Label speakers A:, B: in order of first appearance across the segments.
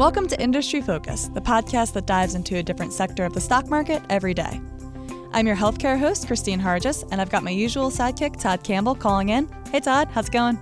A: Welcome to Industry Focus, the podcast that dives into a different sector of the stock market every day. I'm your healthcare host, Christine Hargis, and I've got my usual sidekick, Todd Campbell, calling in. Hey, Todd, how's it going?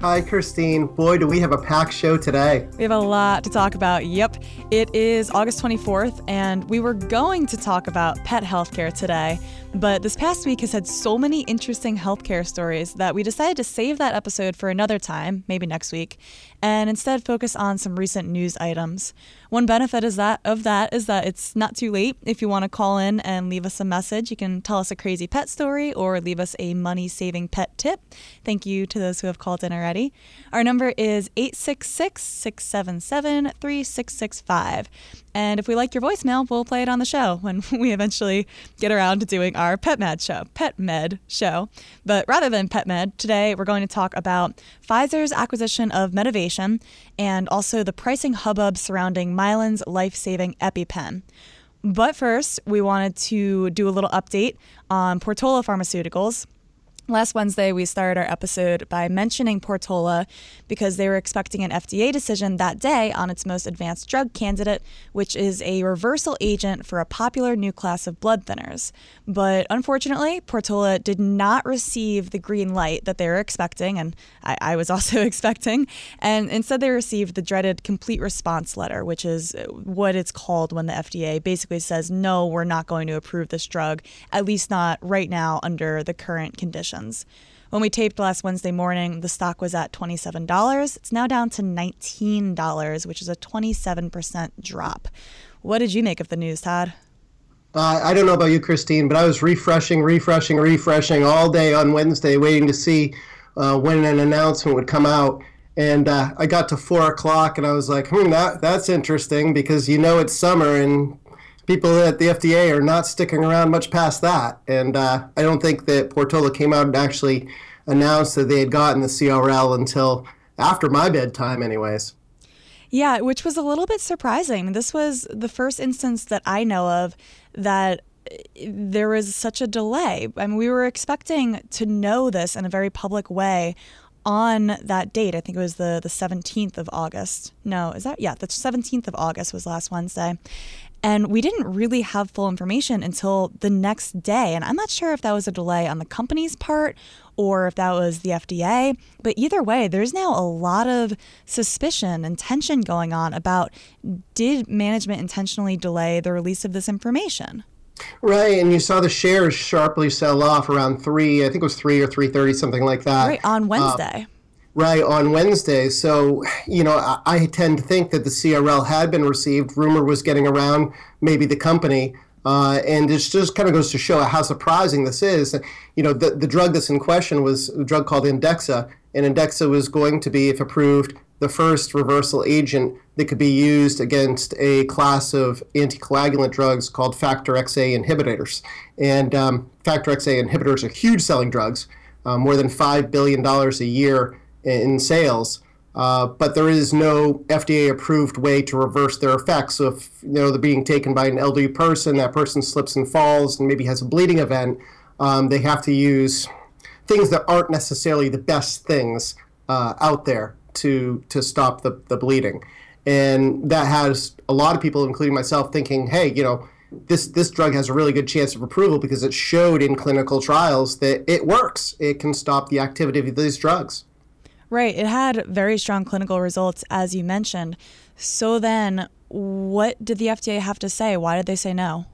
B: Hi, Christine. Boy, do we have a packed show today.
A: We have a lot to talk about. Yep. It is August 24th, and we were going to talk about pet healthcare today, but this past week has had so many interesting healthcare stories that we decided to save that episode for another time, maybe next week, and instead focus on some recent news items. One benefit is that of that is that it's not too late. If you want to call in and leave us a message, you can tell us a crazy pet story or leave us a money-saving pet tip. Thank you to those who have called in already. Our number is 866-677-3665. And if we like your voicemail, we'll play it on the show when we eventually get around to doing our Pet Med show, Pet Med show. But rather than Pet Med, today we're going to talk about Pfizer's acquisition of Medivation and also the pricing hubbub surrounding Mylan's life-saving EpiPen. But first, we wanted to do a little update on Portola Pharmaceuticals. Last Wednesday, we started our episode by mentioning Portola because they were expecting an FDA decision that day on its most advanced drug candidate, which is a reversal agent for a popular new class of blood thinners. But unfortunately, Portola did not receive the green light that they were expecting, and I, I was also expecting, and instead they received the dreaded complete response letter, which is what it's called when the FDA basically says, no, we're not going to approve this drug, at least not right now under the current conditions. When we taped last Wednesday morning, the stock was at $27. It's now down to $19, which is a 27% drop. What did you make of the news, Todd?
B: Uh, I don't know about you, Christine, but I was refreshing, refreshing, refreshing all day on Wednesday, waiting to see uh, when an announcement would come out. And uh, I got to four o'clock, and I was like, "Hmm, that that's interesting," because you know it's summer, and people at the FDA are not sticking around much past that. And uh, I don't think that Portola came out and actually announced that they had gotten the CRL until after my bedtime, anyways.
A: Yeah, which was a little bit surprising. This was the first instance that I know of that there was such a delay. I mean, we were expecting to know this in a very public way on that date. I think it was the the 17th of August. No, is that yeah, the 17th of August was last Wednesday. And we didn't really have full information until the next day. And I'm not sure if that was a delay on the company's part or if that was the FDA. But either way, there's now a lot of suspicion and tension going on about did management intentionally delay the release of this information?
B: Right, and you saw the shares sharply sell off around three. I think it was three or three thirty, something like that.
A: Right on Wednesday. Uh,
B: Right, on Wednesday. So, you know, I, I, tend to think that the CRL had been received. Rumor was getting around, maybe the company. Uh, and it just kind of goes to show how surprising this is. You know, the, the drug that's in question was a drug called Andexxa, and Andexxa was going to be, if approved, the first reversal agent that could be used against a class of anticoagulant drugs called factor XA inhibitors. And um, factor XA inhibitors are huge selling drugs, uh, more than $5 billion a year in sales. Uh, but there is no FDA approved way to reverse their effects. So if you know they're being taken by an elderly person, that person slips and falls and maybe has a bleeding event, um, they have to use things that aren't necessarily the best things uh, out there to to stop the, the bleeding. And that has a lot of people, including myself, thinking, hey, you know, this this drug has a really good chance of approval because it showed in clinical trials that it works. It can stop the activity of these drugs.
A: Right. It had very strong clinical results, as you mentioned. So then, what did the FDA have to say? Why did they say no?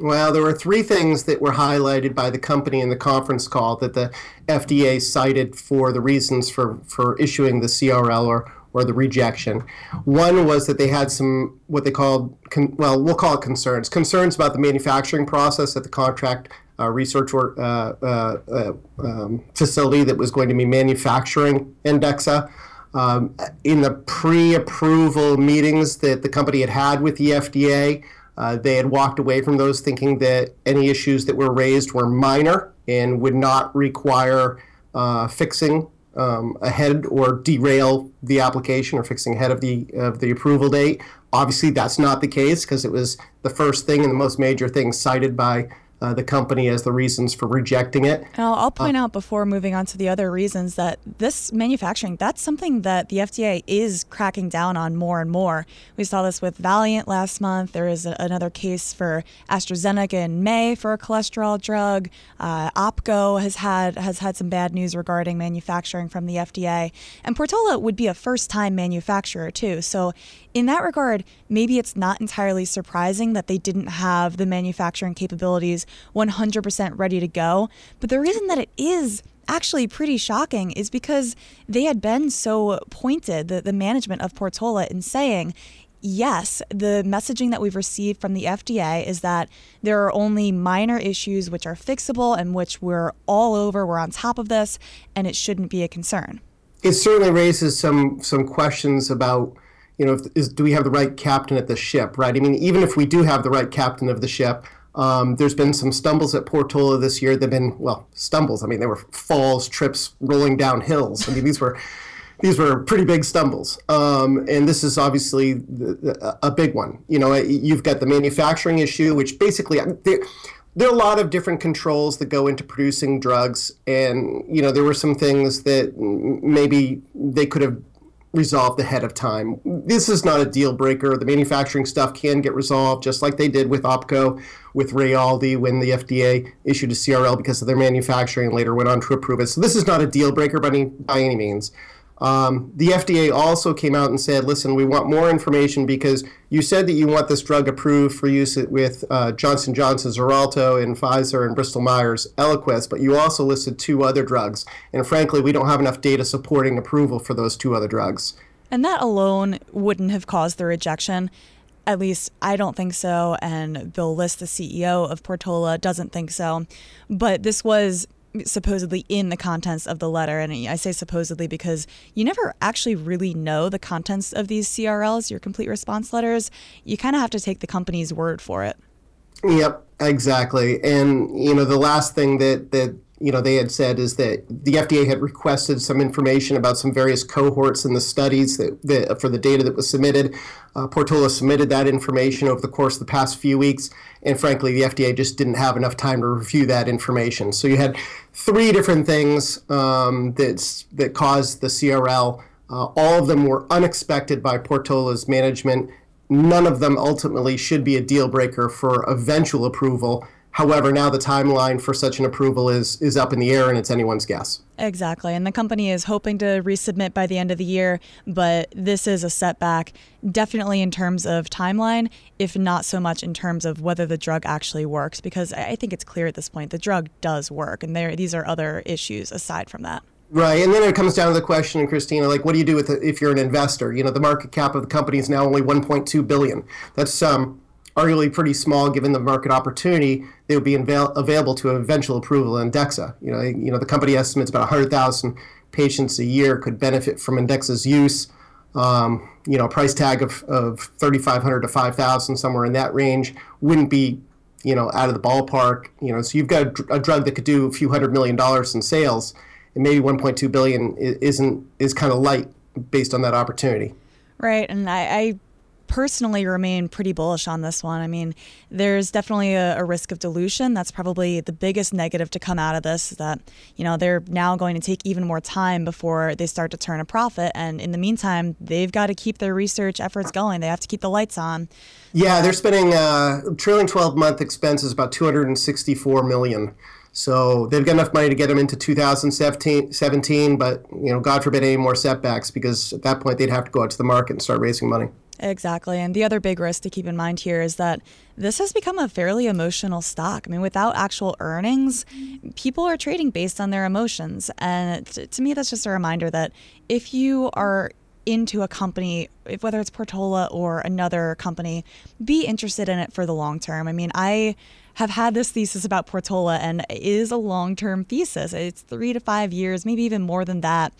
B: Well, there were three things that were highlighted by the company in the conference call that the FDA cited for the reasons for, for issuing the CRL or, or the rejection. One was that they had some, what they called, con, well, we'll call it concerns, concerns about the manufacturing process at the contract uh, research or, uh, uh, uh, um, facility that was going to be manufacturing Andexxa. Um, in the pre-approval meetings that the company had had with the FDA, uh, they had walked away from those thinking that any issues that were raised were minor and would not require uh, fixing um, ahead or derail the application or fixing ahead of the of the approval date. Obviously, that's not the case because it was the first thing and the most major thing cited by uh, the company as the reasons for rejecting it.
A: I'll, I'll, point uh, out before moving on to the other reasons that this manufacturing, that's something that the FDA is cracking down on more and more. We saw this with Valeant last month. There is a, another case for AstraZeneca in May for a cholesterol drug. Uh, OPKO has had has had some bad news regarding manufacturing from the FDA, and Portola would be a first-time manufacturer too. So in that regard, maybe it's not entirely surprising that they didn't have the manufacturing capabilities 100% ready to go. But the reason that it is actually pretty shocking is because they had been so pointed, the, the management of Portola, in saying, yes, the messaging that we've received from the FDA is that there are only minor issues which are fixable and which we're all over, we're on top of this, and it shouldn't be a concern.
B: It certainly raises some some questions about you know, is, do we have the right captain at the ship, right? I mean, even if we do have the right captain of the ship, um, there's been some stumbles at Portola this year. They've been well stumbles. I mean, they were falls, trips, rolling down hills. I mean, these were these were pretty big stumbles. Um, and this is obviously the, the, a big one. You know, you've got the manufacturing issue, which basically there, there are a lot of different controls that go into producing drugs, and you know, there were some things that maybe they could have resolved ahead of time. This is not a deal breaker. The manufacturing stuff can get resolved, just like they did with OPKO, with Rayaldee when the FDA issued a CRL because of their manufacturing and later went on to approve it. So this is not a deal breaker by any, by any means. Um, the FDA also came out and said, listen, we want more information because you said that you want this drug approved for use with uh, Johnson Johnson Xarelto and Pfizer and Bristol Myers Eliquis, but you also listed two other drugs. And frankly, we don't have enough data supporting approval for those two other drugs.
A: And that alone wouldn't have caused the rejection. At least I don't think so. And Bill List, the CEO of Portola, doesn't think so. But this was supposedly in the contents of the letter. And I say supposedly because you never actually really know the contents of these CRLs, your complete response letters. You kind of have to take the company's word for it.
B: Yep, exactly. And you know, the last thing that that you know they had said is that the FDA had requested some information about some various cohorts in the studies that, that for the data that was submitted. Uh, Portola submitted that information over the course of the past few weeks, and frankly, the FDA just didn't have enough time to review that information. So you had three different things um, that that caused the CRL. Uh, all of them were unexpected by Portola's management. None of them ultimately should be a deal breaker for eventual approval. However, now the timeline for such an approval is is up in the air and it's anyone's guess.
A: Exactly. And the company is hoping to resubmit by the end of the year, but this is a setback, definitely in terms of timeline, if not so much in terms of whether the drug actually works, because I think it's clear at this point the drug does work. And there, these are other issues aside from that.
B: Right, and then it comes down to the question, Christina, like, what do you do with it if you're an investor? You know, the market cap of the company is now only 1.2 billion. That's um, arguably pretty small given the market opportunity, they would be avail- available to eventual approval in Andexxa. You know, you know, the company estimates about 100,000 patients a year could benefit from Andexxa's use. Um, you know, price tag of, of 3,500 to 5,000, somewhere in that range, wouldn't be, you know, out of the ballpark. You know, so you've got a, a drug that could do a few hundred million dollars in sales, and maybe 1.2 billion isn't is kind of light based on that opportunity.
A: Right, and I, I personally remain pretty bullish on this one. I mean, there's definitely a, a, risk of dilution. That's probably the biggest negative to come out of this is that, you know, they're now going to take even more time before they start to turn a profit. And in the meantime, they've got to keep their research efforts going. They have to keep the lights on.
B: Yeah, they're spending uh, trailing 12 month expenses about 264 million. So they've got enough money to get them into 2017, but you know, God forbid any more setbacks, because at that point they'd have to go out to the market and start raising money.
A: Exactly. And the other big risk to keep in mind here is that this has become a fairly emotional stock. I mean, without actual earnings, people are trading based on their emotions. And to me, that's just a reminder that if you are into a company, if, whether it's Portola or another company, be interested in it for the long term. I mean, I have had this thesis about Portola and it is a long term thesis. It's three to five years, maybe even more than that.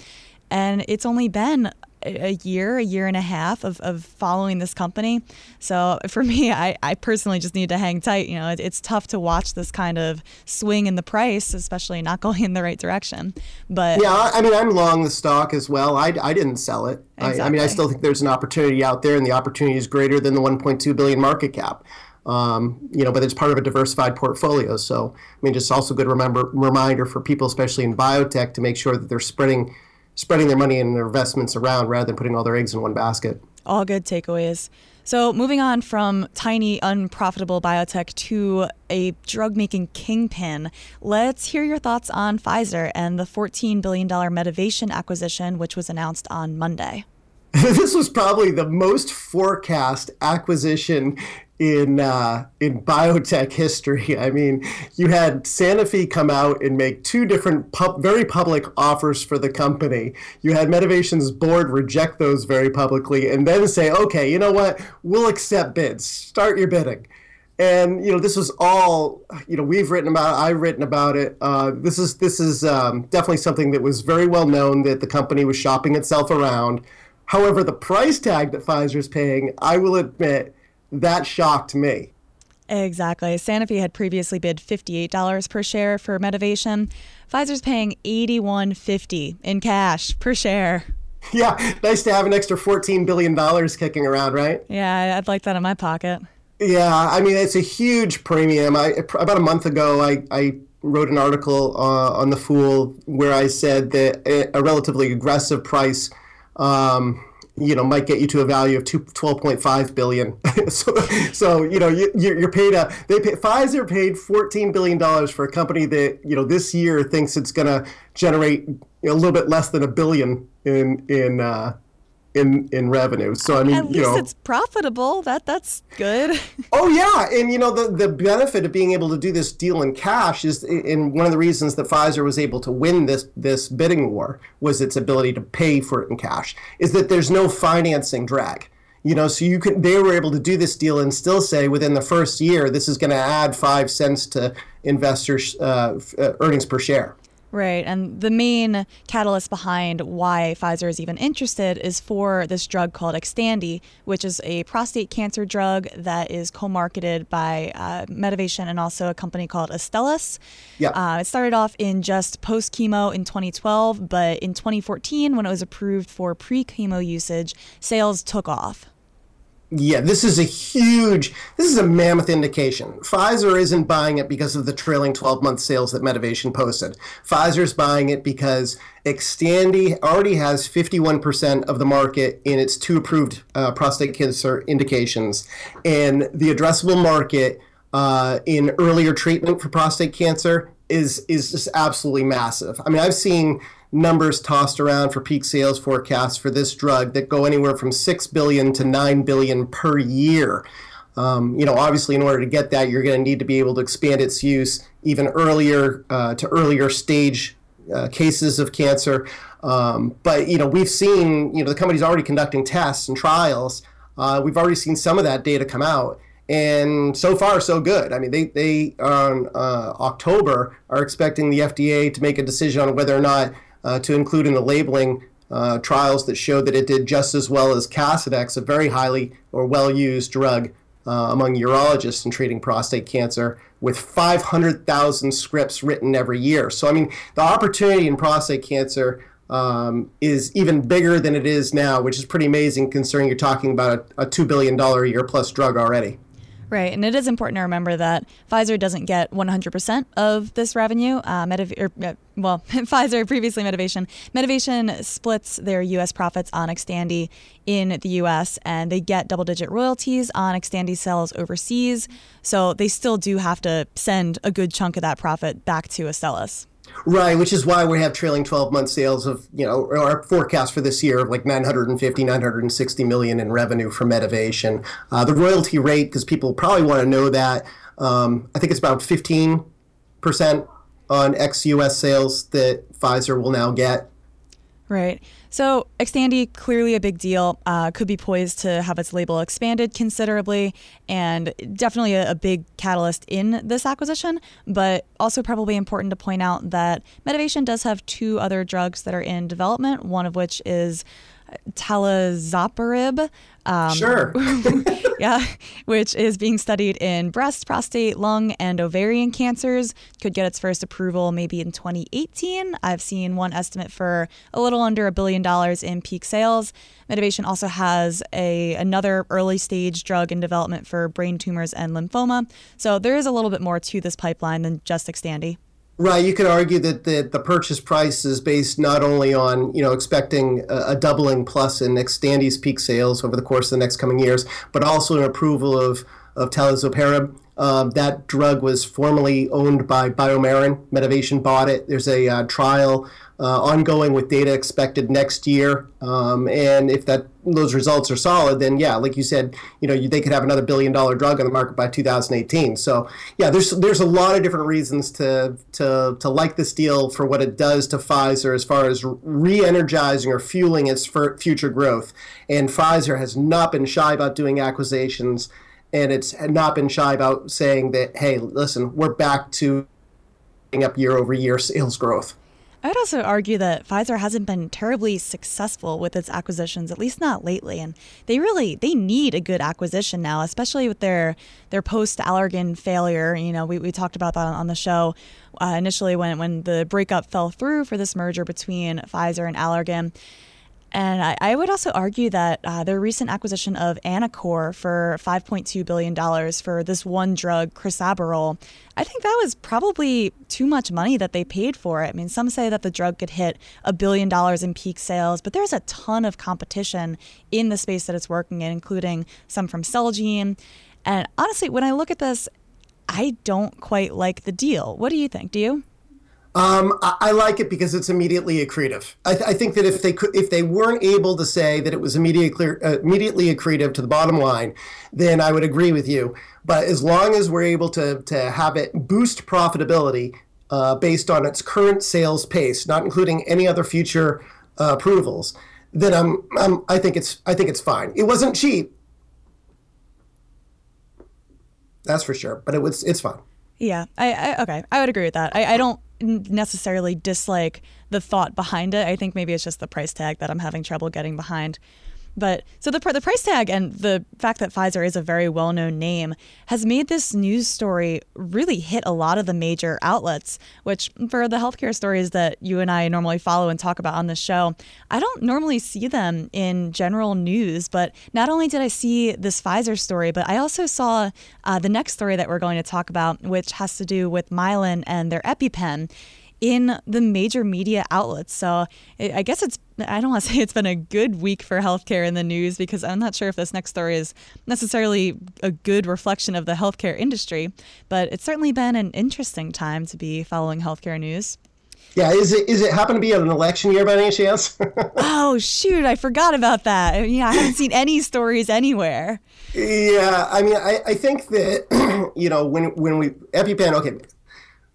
A: And it's only been a year, a year and a half of, of following this company. So for me, I, I personally just need to hang tight. You know, it, it's tough to watch this kind of swing in the price, especially not going in the right direction. But
B: yeah, I mean, I'm long the stock as well. I, I didn't sell it. Exactly. I, I mean, I still think there's an opportunity out there, and the opportunity is greater than the 1.2 billion market cap. Um, you know, but it's part of a diversified portfolio. So, I mean, just also good remember reminder for people, especially in biotech, to make sure that they're spreading spreading their money and their investments around rather than putting all their eggs in one basket.
A: All good takeaways. So, moving on from tiny, unprofitable biotech to a drug making kingpin, let's hear your thoughts on Pfizer and the $14 billion Medivation acquisition, which was announced on Monday.
B: this was probably the most forecast acquisition in uh, in biotech history. I mean, you had Sanofi come out and make two different very public offers for the company. You had Medivation's board reject those very publicly, and then say, "Okay, you know what? We'll accept bids. Start your bidding." And you know, this was all you know. We've written about. It, I've written about it. Uh, this is this is um, definitely something that was very well known that the company was shopping itself around. However, the price tag that Pfizer's paying, I will admit that shocked me.
A: Exactly. Sanofi had previously bid $58 per share for Medivation. Pfizer's paying $81.50 in cash per share.
B: Yeah, nice to have an extra $14 billion kicking around, right?
A: Yeah, I'd like that in my pocket.
B: Yeah, I mean, it's a huge premium. I, about a month ago, I, I wrote an article uh, on The Fool where I said that a relatively aggressive price um, you know might get you to a value of 12.5 billion. So, so you know you, you're paid a they pay, pfizer paid 14 billion dollars for a company that you know this year thinks it's going to generate a little bit less than a billion in in uh, in in revenue. So I mean,
A: at least
B: you know,
A: it's profitable. That that's good.
B: oh yeah, and you know the the benefit of being able to do this deal in cash is, in one of the reasons that Pfizer was able to win this this bidding war was its ability to pay for it in cash. Is that there's no financing drag. You know, so you can they were able to do this deal and still say within the first year this is going to add five cents to investors' uh, uh, earnings per share.
A: Right. And the main catalyst behind why Pfizer is even interested is for this drug called Xtandi, which is a prostate cancer drug that is co marketed by uh, Medivation and also a company called Astellas.
B: Yeah.
A: Uh, it started off in just post chemo in 2012, but in 2014, when it was approved for pre chemo usage, sales took off.
B: Yeah, this is a huge, this is a mammoth indication. Pfizer isn't buying it because of the trailing 12 month sales that Medivation posted. Pfizer's buying it because Xtandi already has 51% of the market in its two approved uh, prostate cancer indications. And the addressable market uh, in earlier treatment for prostate cancer is, is just absolutely massive. I mean, I've seen numbers tossed around for peak sales forecasts for this drug that go anywhere from 6 billion to 9 billion per year. Um, you know, obviously, in order to get that, you're going to need to be able to expand its use even earlier uh, to earlier stage uh, cases of cancer. Um, but you know, we've seen you know the company's already conducting tests and trials. Uh, we've already seen some of that data come out, and so far so good. I mean, they they on uh, October are expecting the FDA to make a decision on whether or not uh, to include in the labeling uh, trials that showed that it did just as well as Casodex, a very highly or well used drug uh, among urologists in treating prostate cancer, with 500,000 scripts written every year. So, I mean, the opportunity in prostate cancer um, is even bigger than it is now, which is pretty amazing considering you're talking about a, a $2 billion a year plus drug already.
A: Right, and it is important to remember that Pfizer doesn't get 100% of this revenue. Uh, or, uh, well, Pfizer, previously Medivation. Medivation splits their U.S. profits on Xtandi in the U.S., and they get double digit royalties on Xtandi sales overseas. So they still do have to send a good chunk of that profit back to Astellas.
B: Right, which is why we have trailing 12 month sales of, you know, our forecast for this year of like 950, 960 million in revenue from Medivation. Uh, the royalty rate, because people probably want to know that, um, I think it's about 15% on ex US sales that Pfizer will now get.
A: Right. So, Xtandi, clearly a big deal, uh, could be poised to have its label expanded considerably, and definitely a, a, big catalyst in this acquisition. But also, probably important to point out that Medivation does have two other drugs that are in development, one of which is talazoparib.
B: Um, sure.
A: yeah, which is being studied in breast, prostate, lung, and ovarian cancers. Could get its first approval maybe in 2018. I've seen one estimate for a little under a billion dollars in peak sales. Medivation also has a another early stage drug in development for brain tumors and lymphoma. So there is a little bit more to this pipeline than just Xtandi.
B: Right. You could argue that the, the purchase price is based not only on, you know, expecting a, a, doubling plus in Xtandi's peak sales over the course of the next coming years, but also an approval of, of talazoparib. Um, that drug was formerly owned by BioMarin. Medivation bought it. There's a uh, trial uh, ongoing with data expected next year. Um, and if that those results are solid, then yeah, like you said, you know, you, they could have another billion dollar drug on the market by 2018. So yeah, there's there's a lot of different reasons to to to like this deal for what it does to Pfizer as far as re-energizing or fueling its future growth. And Pfizer has not been shy about doing acquisitions, and it's not been shy about saying that, hey, listen, we're back to up year over year sales growth.
A: I'd also argue that Pfizer hasn't been terribly successful with its acquisitions, at least not lately. And they really they need a good acquisition now, especially with their their post Allergan failure. You know, we, we talked about that on the show uh, initially when when the breakup fell through for this merger between Pfizer and Allergan. And I, I would also argue that uh, their recent acquisition of Anacor for $5.2 billion for this one drug, crisaborole, I think that was probably too much money that they paid for it. I mean, some say that the drug could hit a billion dollars in peak sales, but there's a ton of competition in the space that it's working in, including some from Celgene. And honestly, when I look at this, I don't quite like the deal. What do you think? Do you?
B: Um, I, I, like it because it's immediately accretive. I, th- I, think that if they could, if they weren't able to say that it was immediately uh, immediately accretive to the bottom line, then I would agree with you. But as long as we're able to to have it boost profitability uh, based on its current sales pace, not including any other future uh, approvals, then I'm, I'm I think it's I think it's fine. It wasn't cheap, that's for sure, but it was it's fine.
A: Yeah, I, I okay, I would agree with that. I, I don't necessarily dislike the thought behind it. I think maybe it's just the price tag that I'm having trouble getting behind. But so the the price tag and the fact that Pfizer is a very well known name has made this news story really hit a lot of the major outlets. Which for the healthcare stories that you and I normally follow and talk about on the show, I don't normally see them in general news. But not only did I see this Pfizer story, but I also saw uh, the next story that we're going to talk about, which has to do with Mylan and their EpiPen in the major media outlets. So I guess it's, I don't want to say it's been a good week for healthcare in the news because I'm not sure if this next story is necessarily a good reflection of the healthcare industry, but it's certainly been an interesting time to be following healthcare news.
B: Yeah, is it is it happen to be an election year by any chance?
A: oh shoot, I forgot about that. Yeah, I haven't seen any stories anywhere.
B: Yeah, I mean, I, I think that you know when when we EpiPen, okay,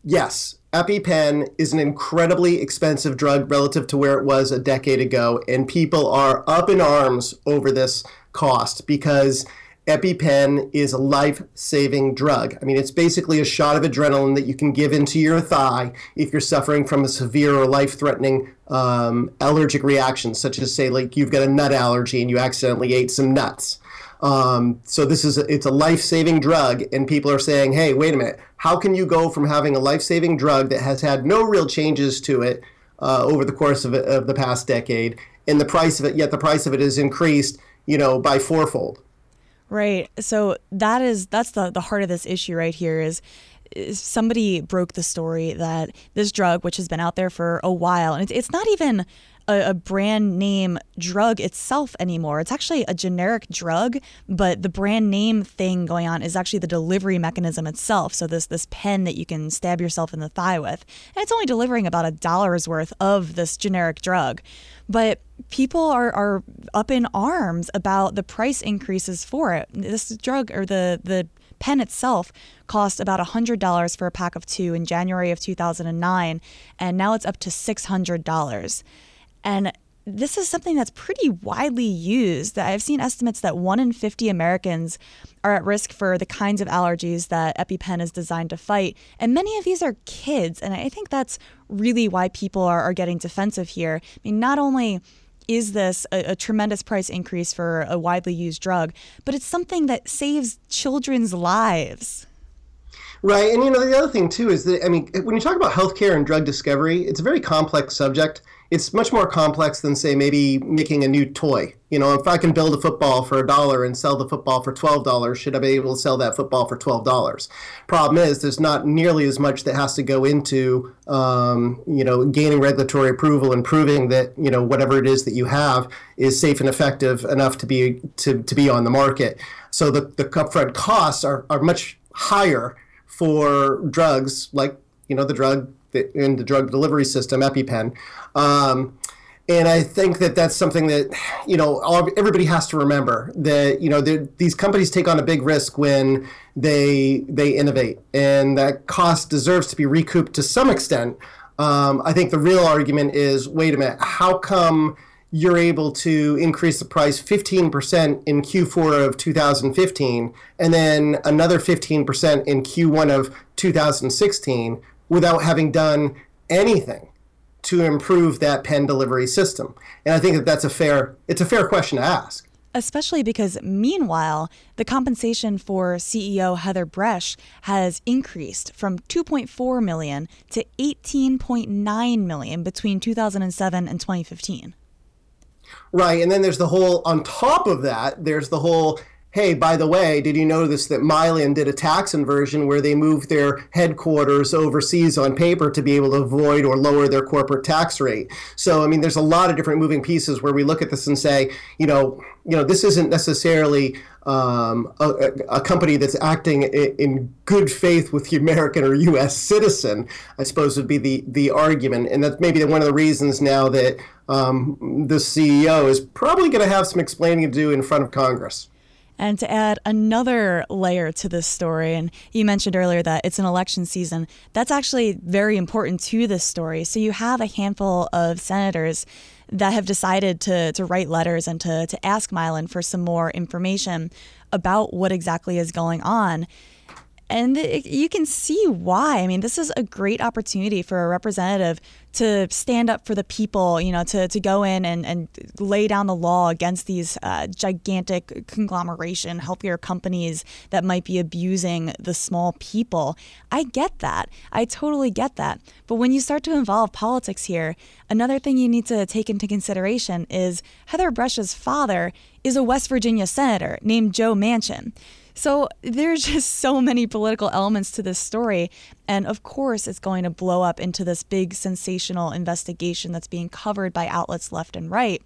B: yes, EpiPen is an incredibly expensive drug relative to where it was a decade ago, and people are up in arms over this cost because EpiPen is a life saving drug. I mean, it's basically a shot of adrenaline that you can give into your thigh if you're suffering from a severe or life threatening um, allergic reaction, such as, say, like you've got a nut allergy and you accidentally ate some nuts. Um, so this is a, it's a life-saving drug, and people are saying, "Hey, wait a minute! How can you go from having a life-saving drug that has had no real changes to it uh, over the course of, of the past decade, and the price of it, yet the price of it is increased, you know, by fourfold?"
A: Right. So that is that's the the heart of this issue right here is somebody broke the story that this drug, which has been out there for a while, and it's, it's not even a, a, brand name drug itself anymore. It's actually a generic drug, but the brand name thing going on is actually the delivery mechanism itself. So this this pen that you can stab yourself in the thigh with, and it's only delivering about a dollar's worth of this generic drug. But people are, are up in arms about the price increases for it. This drug or the the pen itself cost about $100 for a pack of two in January of 2009, and now it's up to $600. And this is something that's pretty widely used. I've seen estimates that one in 50 Americans are at risk for the kinds of allergies that EpiPen is designed to fight. And many of these are kids. And I think that's really why people are, are getting defensive here. I mean, not only is this a, a, tremendous price increase for a widely used drug, but it's something that saves children's lives.
B: Right. And, you know, the other thing, too, is that, I mean, when you talk about healthcare and drug discovery, it's a very complex subject it's much more complex than say maybe making a new toy. You know, if I can build a football for a dollar and sell the football for twelve dollars, should I be able to sell that football for twelve dollars? Problem is, there's not nearly as much that has to go into um, you know gaining regulatory approval and proving that you know whatever it is that you have is safe and effective enough to be to, to be on the market. So the the upfront costs are, are much higher for drugs like you know the drug in the drug delivery system, EpiPen. Um, and I think that that's something that you know everybody has to remember that you know these companies take on a big risk when they they innovate, and that cost deserves to be recouped to some extent. Um, I think the real argument is, wait a minute, how come you're able to increase the price 15% in Q4 of 2015 and then another 15% in Q1 of 2016 without having done anything to improve that pen delivery system? And I think that that's a fair it's a fair question to ask.
A: Especially because meanwhile, the compensation for CEO Heather Bresch has increased from 2.4 million to 18.9 million between 2007 and 2015.
B: Right, and then there's the whole on top of that, there's the whole hey, by the way, did you notice that Mylan did a tax inversion where they moved their headquarters overseas on paper to be able to avoid or lower their corporate tax rate? So, I mean, there's a lot of different moving pieces where we look at this and say, you know, you know, this isn't necessarily um, a, a, company that's acting in good faith with the American or U.S. citizen, I suppose would be the the argument, and that's maybe one of the reasons now that um, the CEO is probably going to have some explaining to do in front of Congress.
A: And to add another layer to this story, and you mentioned earlier that it's an election season, that's actually very important to this story. So you have a handful of senators that have decided to, to write letters and to, to ask Mylan for some more information about what exactly is going on. And it, you can see why. I mean, this is a great opportunity for a representative to stand up for the people, you know, to, to go in and, and lay down the law against these uh, gigantic conglomeration healthcare companies that might be abusing the small people. I get that. I totally get that. But when you start to involve politics here, another thing you need to take into consideration is Heather Bresch's father is a West Virginia senator named Joe Manchin. So there's just so many political elements to this story. And of course, it's going to blow up into this big sensational investigation that's being covered by outlets left and right.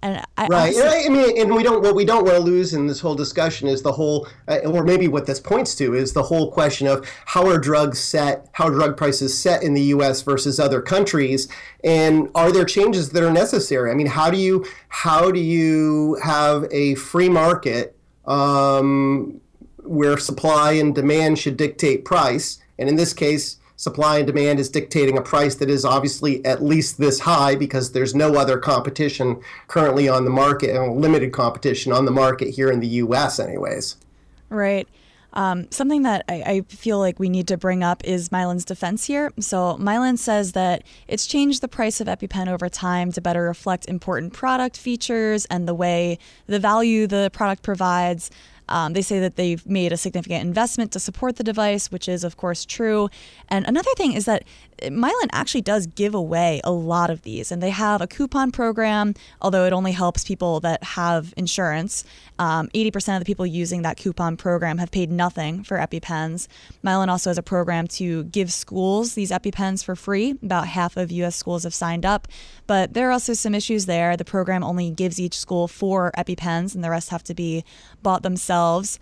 B: And I, right. I mean, and we don't. What we don't want to lose in this whole discussion is the whole, uh, or maybe what this points to is the whole question of how are drugs set, how are drug prices set in the U.S. versus other countries, and are there changes that are necessary? I mean, how do you how do you have a free market um, where supply and demand should dictate price. And in this case, supply and demand is dictating a price that is obviously at least this high because there's no other competition currently on the market, limited competition on the market here in the US, anyways.
A: Right. Um, something that I, I, feel like we need to bring up is Mylan's defense here. So Mylan says that it's changed the price of EpiPen over time to better reflect important product features and the way the value the product provides. Um, they say that they've made a significant investment to support the device, which is, of course, true. And another thing is that Mylan actually does give away a lot of these, and they have a coupon program, although it only helps people that have insurance. Um, 80% of the people using that coupon program have paid nothing for EpiPens. Mylan also has a program to give schools these EpiPens for free. About half of U.S. schools have signed up, but there are also some issues there. The program only gives each school four EpiPens, and the rest have to be bought themselves.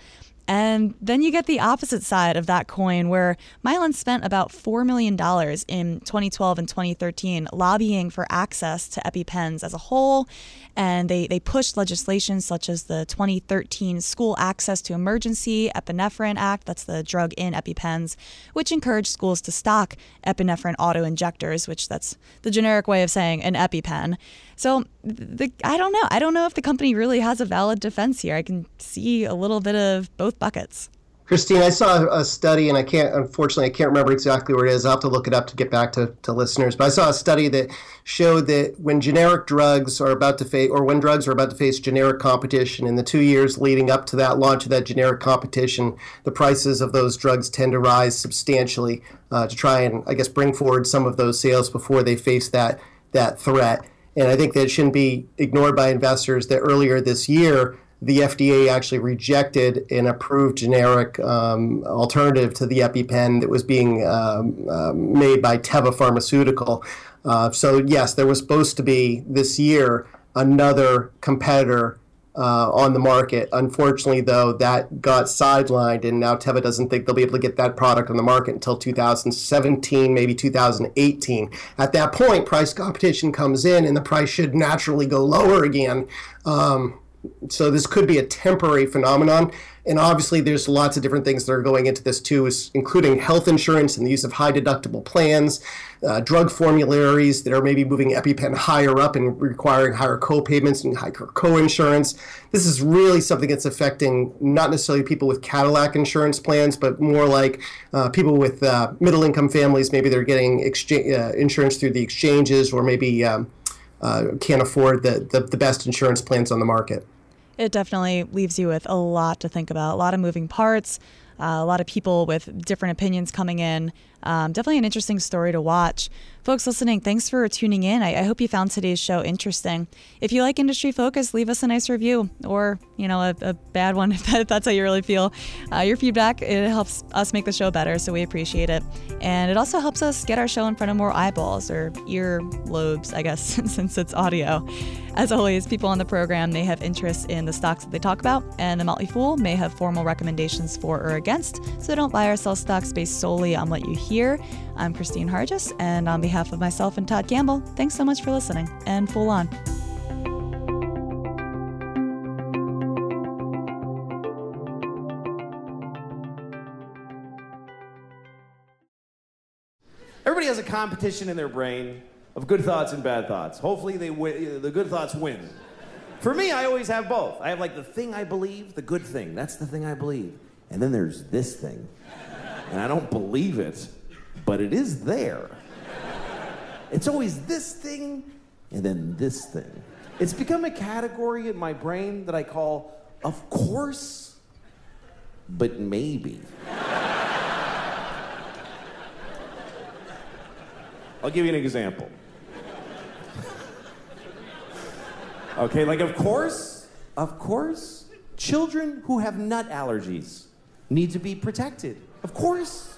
A: And then you get the opposite side of that coin, where Mylan spent about $4 million in 2012 and 2013 lobbying for access to EpiPens as a whole. And they, they pushed legislation such as the 2013 School Access to Emergency Epinephrine Act, that's the drug in EpiPens, which encouraged schools to stock epinephrine auto injectors, which that's the generic way of saying an EpiPen. So the, I don't know. I don't know if the company really has a valid defense here. I can see a little bit of both buckets.
B: Christine, I saw a study, and I can't, unfortunately, I can't remember exactly where it is. I'll have to look it up to get back to, to listeners. But I saw a study that showed that when generic drugs are about to face, or when drugs are about to face generic competition, in the two years leading up to that launch of that generic competition, the prices of those drugs tend to rise substantially uh, to try and, I guess, bring forward some of those sales before they face that that threat. And I think that it shouldn't be ignored by investors that earlier this year, the FDA actually rejected an approved generic um, alternative to the EpiPen that was being um, uh, made by Teva Pharmaceutical. Uh, so, yes, there was supposed to be this year another competitor uh, on the market. Unfortunately, though, that got sidelined, and now Teva doesn't think they'll be able to get that product on the market until 2017, maybe 2018. At that point, price competition comes in, and the price should naturally go lower again. Um, so this could be a temporary phenomenon. And obviously, there's lots of different things that are going into this too, including health insurance and the use of high deductible plans, uh, drug formularies that are maybe moving EpiPen higher up and requiring higher co-payments and higher co-insurance. This is really something that's affecting not necessarily people with Cadillac insurance plans, but more like uh, people with uh, middle-income families. Maybe they're getting exchange, uh, insurance through the exchanges, or maybe um, uh, can't afford the, the the best insurance plans on the market
A: it definitely leaves you with a lot to think about, a lot of moving parts, uh, a lot of people with different opinions coming in. Um, definitely an interesting story to watch. Folks listening, thanks for tuning in. I, I, hope you found today's show interesting. If you like Industry Focus, leave us a nice review or, you know, a, a bad one if, that, if, that's how you really feel. Uh, your feedback, it helps us make the show better, so we appreciate it. And it also helps us get our show in front of more eyeballs or ear lobes, I guess, since it's audio. As always, people on the program may have interests in the stocks that they talk about, and the Motley Fool may have formal recommendations for or against, so don't buy or sell stocks based solely on what you hear. I'm Christine Hargis, and on behalf of myself and Todd Campbell, thanks so much for listening, and full on.
C: Everybody has a competition in their brain of good thoughts and bad thoughts. Hopefully, they the good thoughts win. For me, I always have both. I have like the thing I believe, the good thing. That's the thing I believe. And then there's this thing. And I don't believe it, but it is there. It's always this thing and then this thing. It's become a category in my brain that I call, of course, but maybe. I'll give you an example. Okay, like, of course, of course, children who have nut allergies need to be protected. Of course.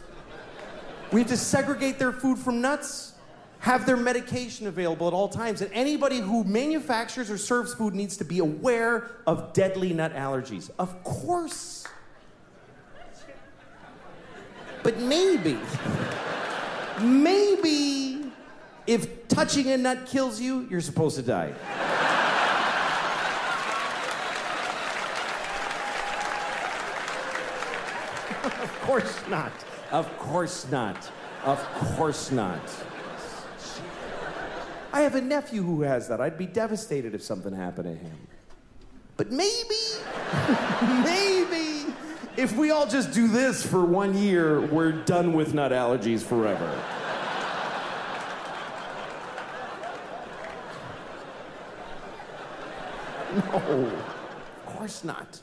C: We have to segregate their food from nuts, have their medication available at all times, and anybody who manufactures or serves food needs to be aware of deadly nut allergies. Of course. But maybe, maybe if touching a nut kills you, you're supposed to die. Of course not. Of course not. Of course not. I have a nephew who has that. I'd be devastated if something happened to him. But maybe, maybe, if we all just do this for one year, we're done with nut allergies forever. No, of course not.